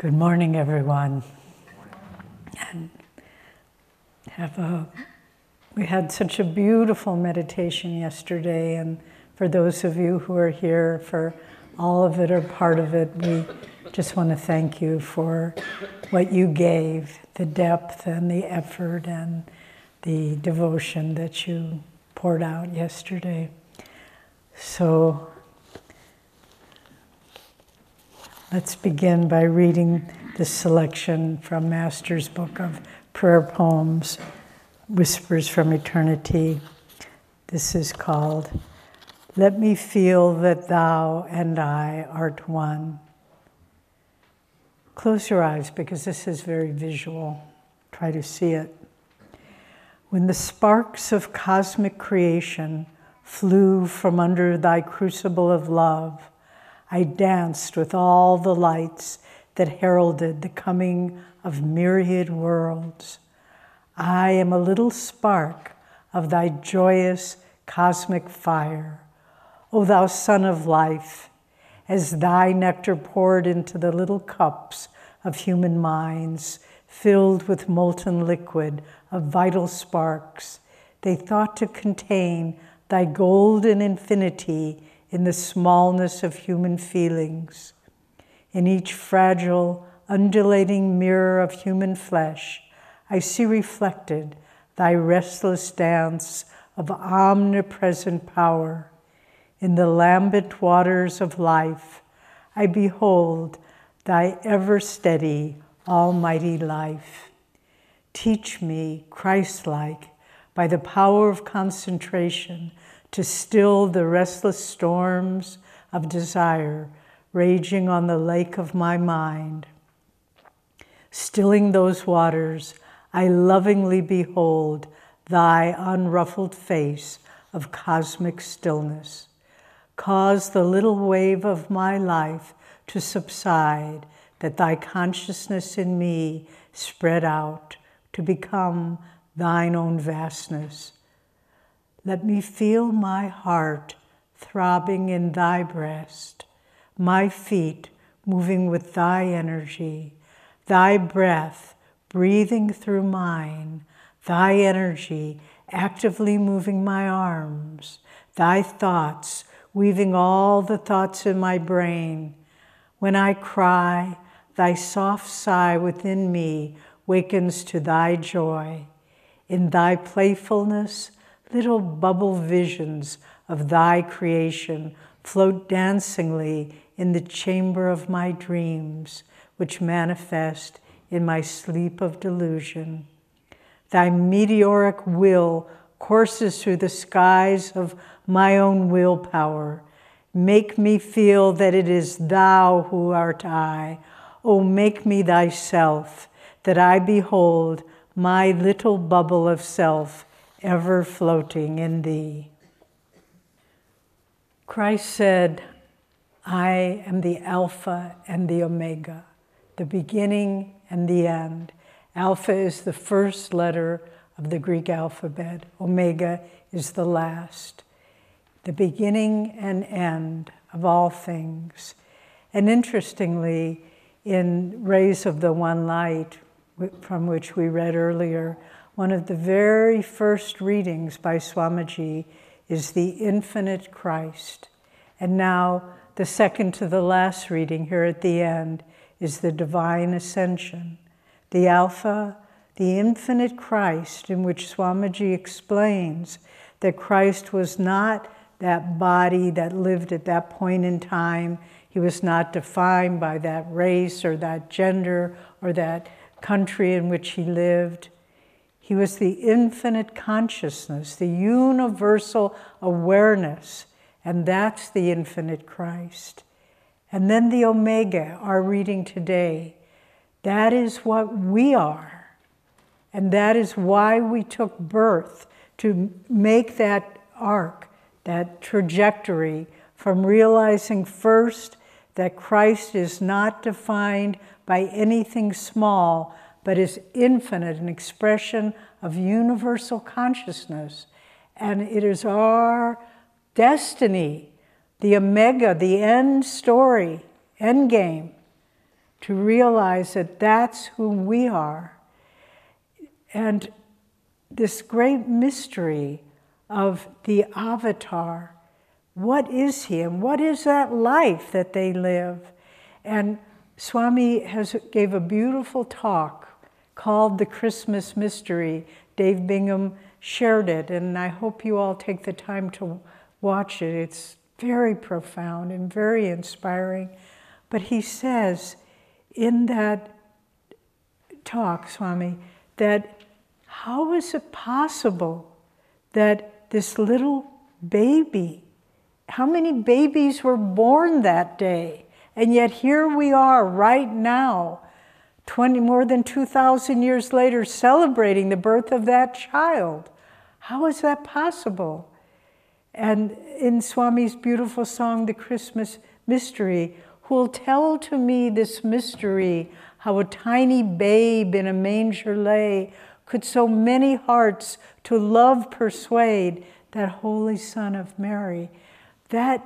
Good morning, everyone. And have a, we had such a beautiful meditation yesterday, and for those of you who are here for all of it or part of it, we just want to thank you for what you gave, the depth and the effort and the devotion that you poured out yesterday. So let's begin by reading the selection from Master's Book of Prayer Poems, Whispers from Eternity. This is called Let Me Feel That Thou and I Art One. Close your eyes because this is very visual. Try to see it. When the sparks of cosmic creation flew from under thy crucible of love, I danced with all the lights that heralded the coming of myriad worlds. I am a little spark of thy joyous cosmic fire. O thou Son of Life, as thy nectar poured into the little cups of human minds, filled with molten liquid of vital sparks, they thought to contain thy golden infinity in the smallness of human feelings. In each fragile, undulating mirror of human flesh, I see reflected thy restless dance of omnipresent power in the lambent waters of life, I behold thy ever steady, almighty life. Teach me, Christ like, by the power of concentration, to still the restless storms of desire raging on the lake of my mind. Stilling those waters, I lovingly behold thy unruffled face of cosmic stillness cause the little wave of my life to subside, that thy consciousness in me spread out to become thine own vastness. Let me feel my heart throbbing in thy breast, my feet moving with thy energy, thy breath breathing through mine, thy energy actively moving my arms, thy thoughts weaving all the thoughts in my brain. When I cry, thy soft sigh within me wakens to thy joy. In thy playfulness, little bubble visions of thy creation float dancingly in the chamber of my dreams, which manifest in my sleep of delusion. Thy meteoric will courses through the skies of my own willpower. Make me feel that it is thou who art I. O Oh, make me thyself, that I behold my little bubble of self ever floating in thee. Christ said, I am the Alpha and the Omega, the beginning and the end. Alpha is the first letter of the Greek alphabet, Omega is the last, the beginning and end of all things. And interestingly, in Rays of the One Light, from which we read earlier, one of the very first readings by Swamiji is the infinite Christ. And now, the second to the last reading here at the end is the divine ascension, the Alpha the infinite Christ, in which Swamiji explains that Christ was not that body that lived at that point in time. He was not defined by that race or that gender or that country in which he lived. He was the infinite consciousness, the universal awareness, and that's the infinite Christ. And then the Omega, our reading today, that is what we are. And that is why we took birth to make that arc, that trajectory from realizing first that Christ is not defined by anything small, but is infinite, an expression of universal consciousness. And it is our destiny, the omega, the end story, end game, to realize that that's who we are. And this great mystery of the avatar. What is he and what is that life that they live? And Swami has gave a beautiful talk called The Christmas Mystery. Dave Bingham shared it, and I hope you all take the time to watch it. It's very profound and very inspiring. But he says in that talk, Swami, that how is it possible that this little baby, how many babies were born that day? And yet here we are right now, 20, more than 2,000 years later, celebrating the birth of that child. How is that possible? And in Swami's beautiful song, The Christmas Mystery, who'll tell to me this mystery, how a tiny babe in a manger lay, could so many hearts to love persuade that Holy Son of Mary. That,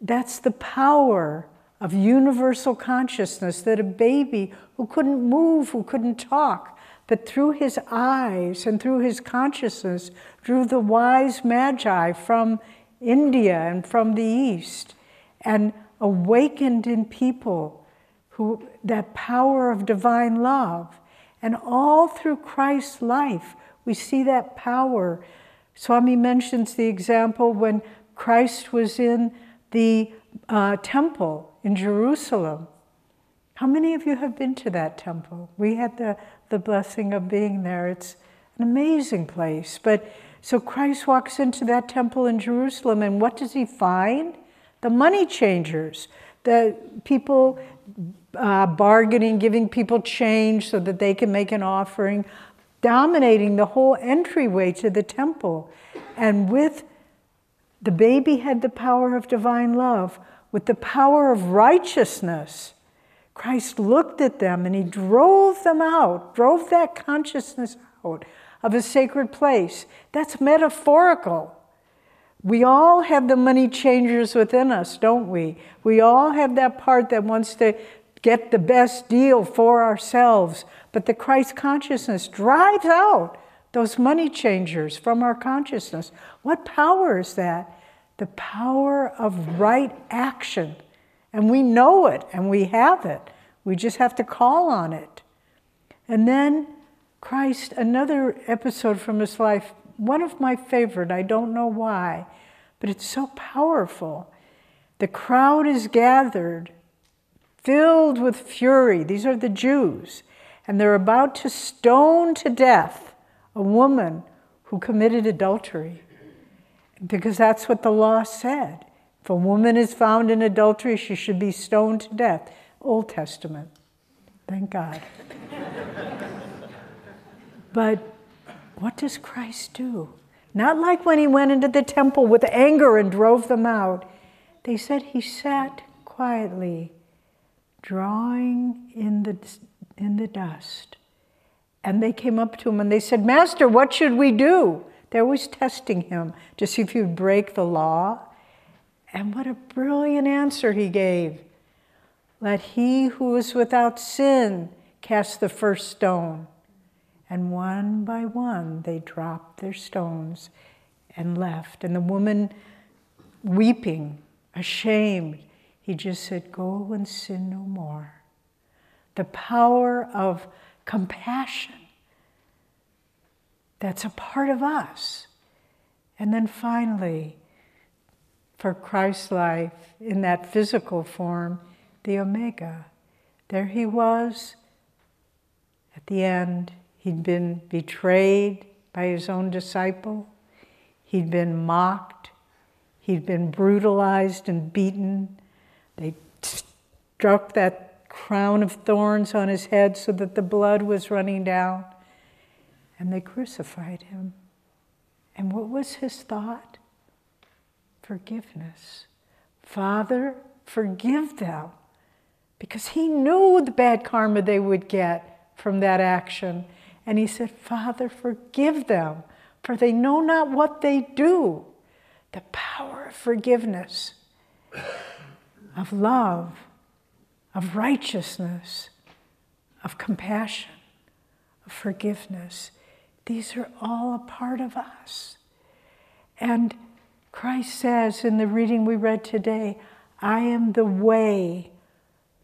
that's the power of universal consciousness that a baby who couldn't move, who couldn't talk, but through his eyes and through his consciousness, drew the wise magi from India and from the East, and awakened in people who that power of divine love. And all through Christ's life, we see that power. Swami mentions the example when Christ was in the uh, temple in Jerusalem. How many of you have been to that temple? We had the, the blessing of being there. It's an amazing place. But so Christ walks into that temple in Jerusalem, and what does he find? The money changers, the people uh, bargaining, giving people change so that they can make an offering, dominating the whole entryway to the temple. And with the baby had the power of divine love, with the power of righteousness. Christ looked at them and he drove them out, drove that consciousness out of a sacred place. That's metaphorical. We all have the money changers within us, don't we? We all have that part that wants to get the best deal for ourselves. But the Christ consciousness drives out those money changers from our consciousness. What power is that? The power of right action. And we know it and we have it. We just have to call on it. And then Christ, another episode from his life, one of my favorite, I don't know why, but it's so powerful. The crowd is gathered filled with fury. These are the Jews. And they're about to stone to death a woman who committed adultery. Because that's what the law said. If a woman is found in adultery, she should be stoned to death. Old Testament. Thank God. but what does Christ do? Not like when he went into the temple with anger and drove them out. They said he sat quietly drawing in the, in the dust. And they came up to him and they said, Master, what should we do? They're always testing him to see if he'd break the law. And what a brilliant answer he gave. Let he who is without sin cast the first stone. And one by one they dropped their stones and left. And the woman, weeping, ashamed, he just said, Go and sin no more. The power of compassion that's a part of us. And then finally, for Christ's life in that physical form, the Omega. There he was at the end. He'd been betrayed by his own disciple, he'd been mocked, he'd been brutalized and beaten, they struck that crown of thorns on his head so that the blood was running down, and they crucified him. And what was his thought? Forgiveness. Father, forgive them. Because he knew the bad karma they would get from that action. And he said, Father, forgive them, for they know not what they do. The power of forgiveness of love, of righteousness, of compassion, of forgiveness. These are all a part of us. And Christ says in the reading we read today, I am the way,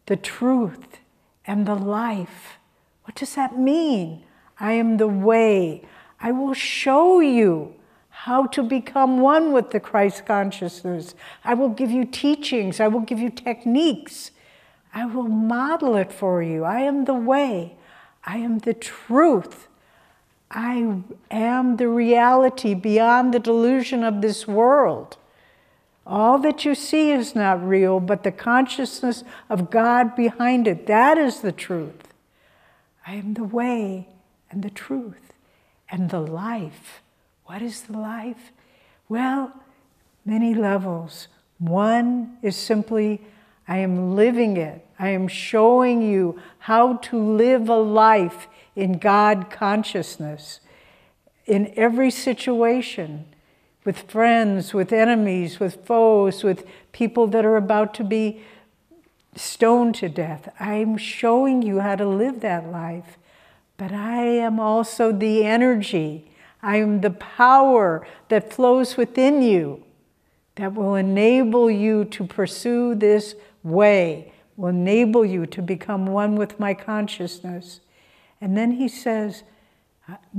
the truth, and the life. What does that mean? I am the way. I will show you how to become one with the Christ consciousness. I will give you teachings, I will give you techniques. I will model it for you. I am the way. I am the truth. I am the reality beyond the delusion of this world. All that you see is not real, but the consciousness of God behind it, that is the truth. I am the way and the truth and the life. What is the life? Well, many levels. One is simply, I am living it. I am showing you how to live a life in God consciousness in every situation with friends, with enemies, with foes, with people that are about to be stoned to death. I'm showing you how to live that life. But I am also the energy, I am the power that flows within you that will enable you to pursue this way, will enable you to become one with my consciousness. And then he says,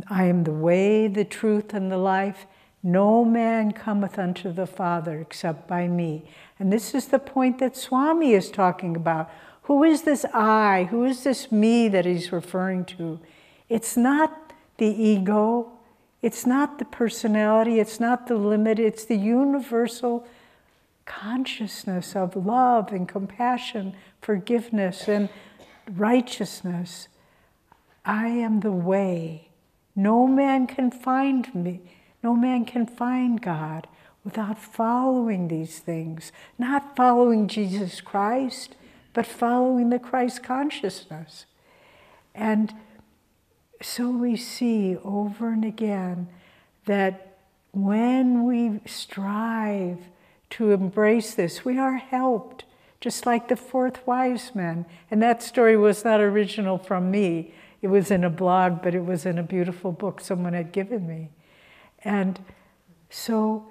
I am the way, the truth, and the life. No man cometh unto the Father except by me. And this is the point that Swami is talking about. Who is this I? Who is this me that he's referring to? It's not the ego, it's not the personality, it's not the limit, it's the universal consciousness of love and compassion, forgiveness and righteousness. I am the way. No man can find me. No man can find God without following these things, not following Jesus Christ, but following the Christ consciousness. And so we see over and again that when we strive to embrace this, we are helped, just like the fourth wise men. And that story was not original from me. It was in a blog, but it was in a beautiful book someone had given me. And so,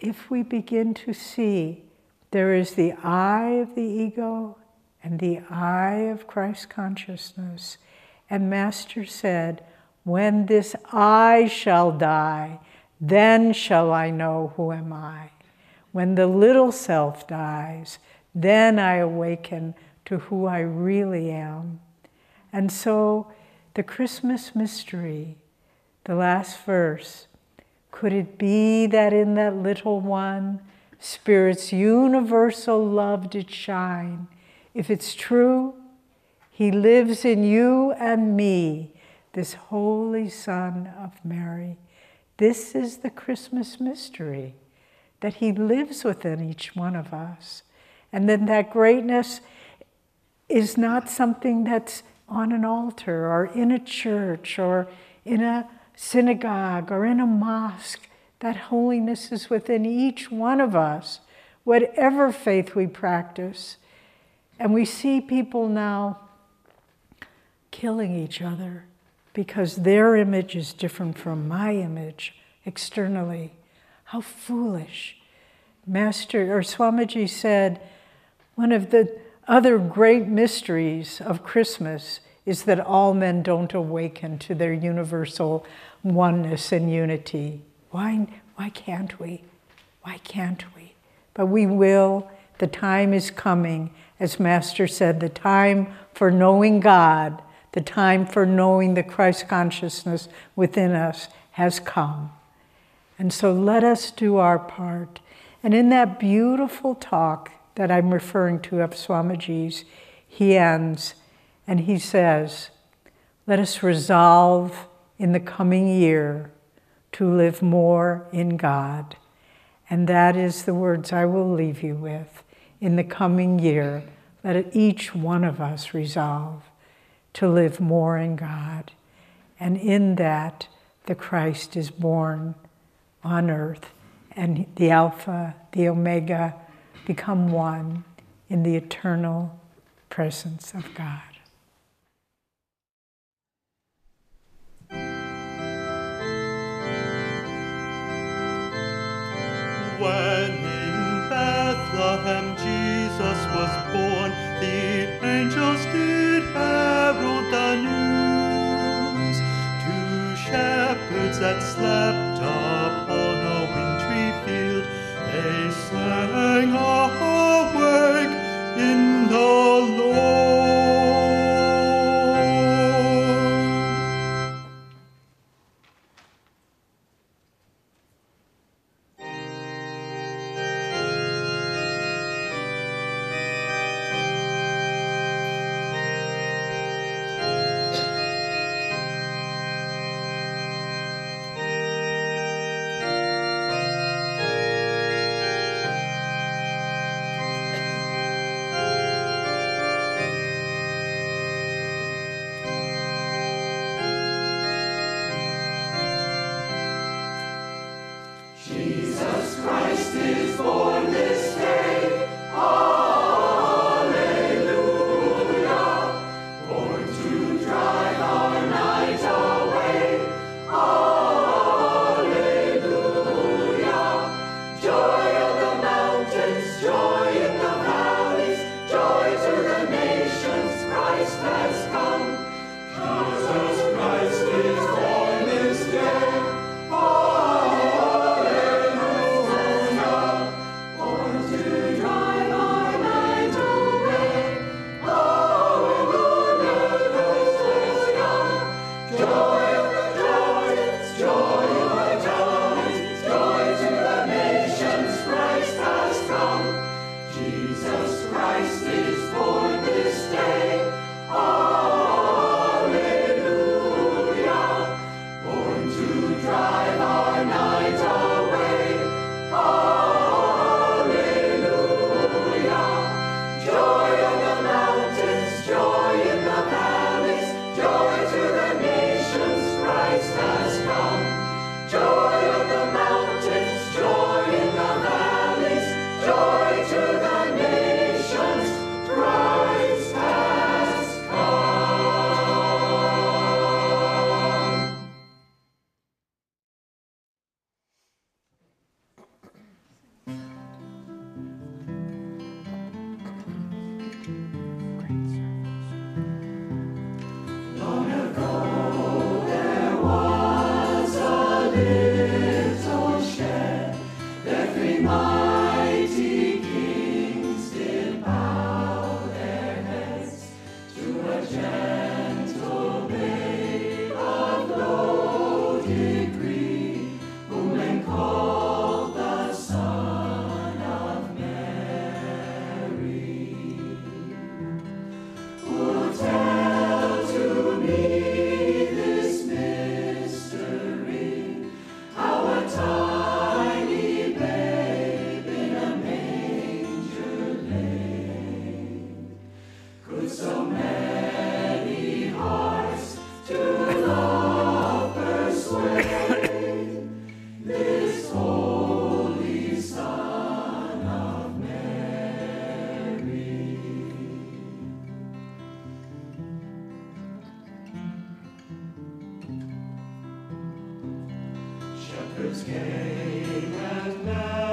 if we begin to see there is the I of the ego and the I of Christ consciousness, and Master said, When this I shall die, then shall I know who am I. When the little self dies, then I awaken to who I really am. And so, the Christmas mystery, the last verse, could it be that in that little one, Spirit's universal love did shine? If it's true, He lives in you and me, this Holy Son of Mary. This is the Christmas mystery that He lives within each one of us. And then that greatness is not something that's on an altar or in a church or in a synagogue or in a mosque. That holiness is within each one of us, whatever faith we practice. And we see people now killing each other because their image is different from my image externally. How foolish. Master or Swamiji said, one of the other great mysteries of Christmas is that all men don't awaken to their universal oneness and unity. Why, why can't we? Why can't we? But we will. The time is coming. As Master said, the time for knowing God, the time for knowing the Christ consciousness within us has come. And so let us do our part. And in that beautiful talk that I'm referring to of Swamiji's, he ends and he says, Let us resolve in the coming year to live more in God. And that is the words I will leave you with. In the coming year, let each one of us resolve to live more in God. And in that, the Christ is born on earth, and the Alpha, the Omega become one in the eternal presence of God. When in Bethlehem Jesus was born, the angels did herald the news to shepherds that slept upon. They sang, Awake in the Lord. Shepherds came and knelt